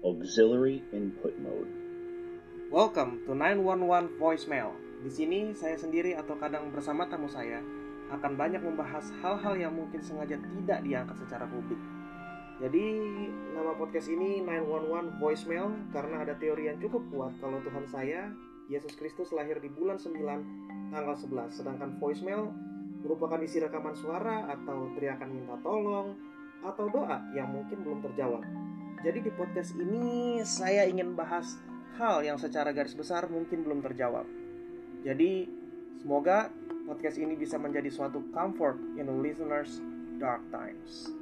Auxiliary Input Mode. Welcome to 911 Voicemail. Di sini saya sendiri atau kadang bersama tamu saya akan banyak membahas hal-hal yang mungkin sengaja tidak diangkat secara publik. Jadi nama podcast ini 911 Voicemail karena ada teori yang cukup kuat kalau Tuhan saya, Yesus Kristus lahir di bulan 9 tanggal 11. Sedangkan voicemail merupakan isi rekaman suara atau teriakan minta tolong atau doa yang mungkin belum terjawab. Jadi di podcast ini saya ingin bahas hal yang secara garis besar mungkin belum terjawab. Jadi semoga podcast ini bisa menjadi suatu comfort in listeners dark times.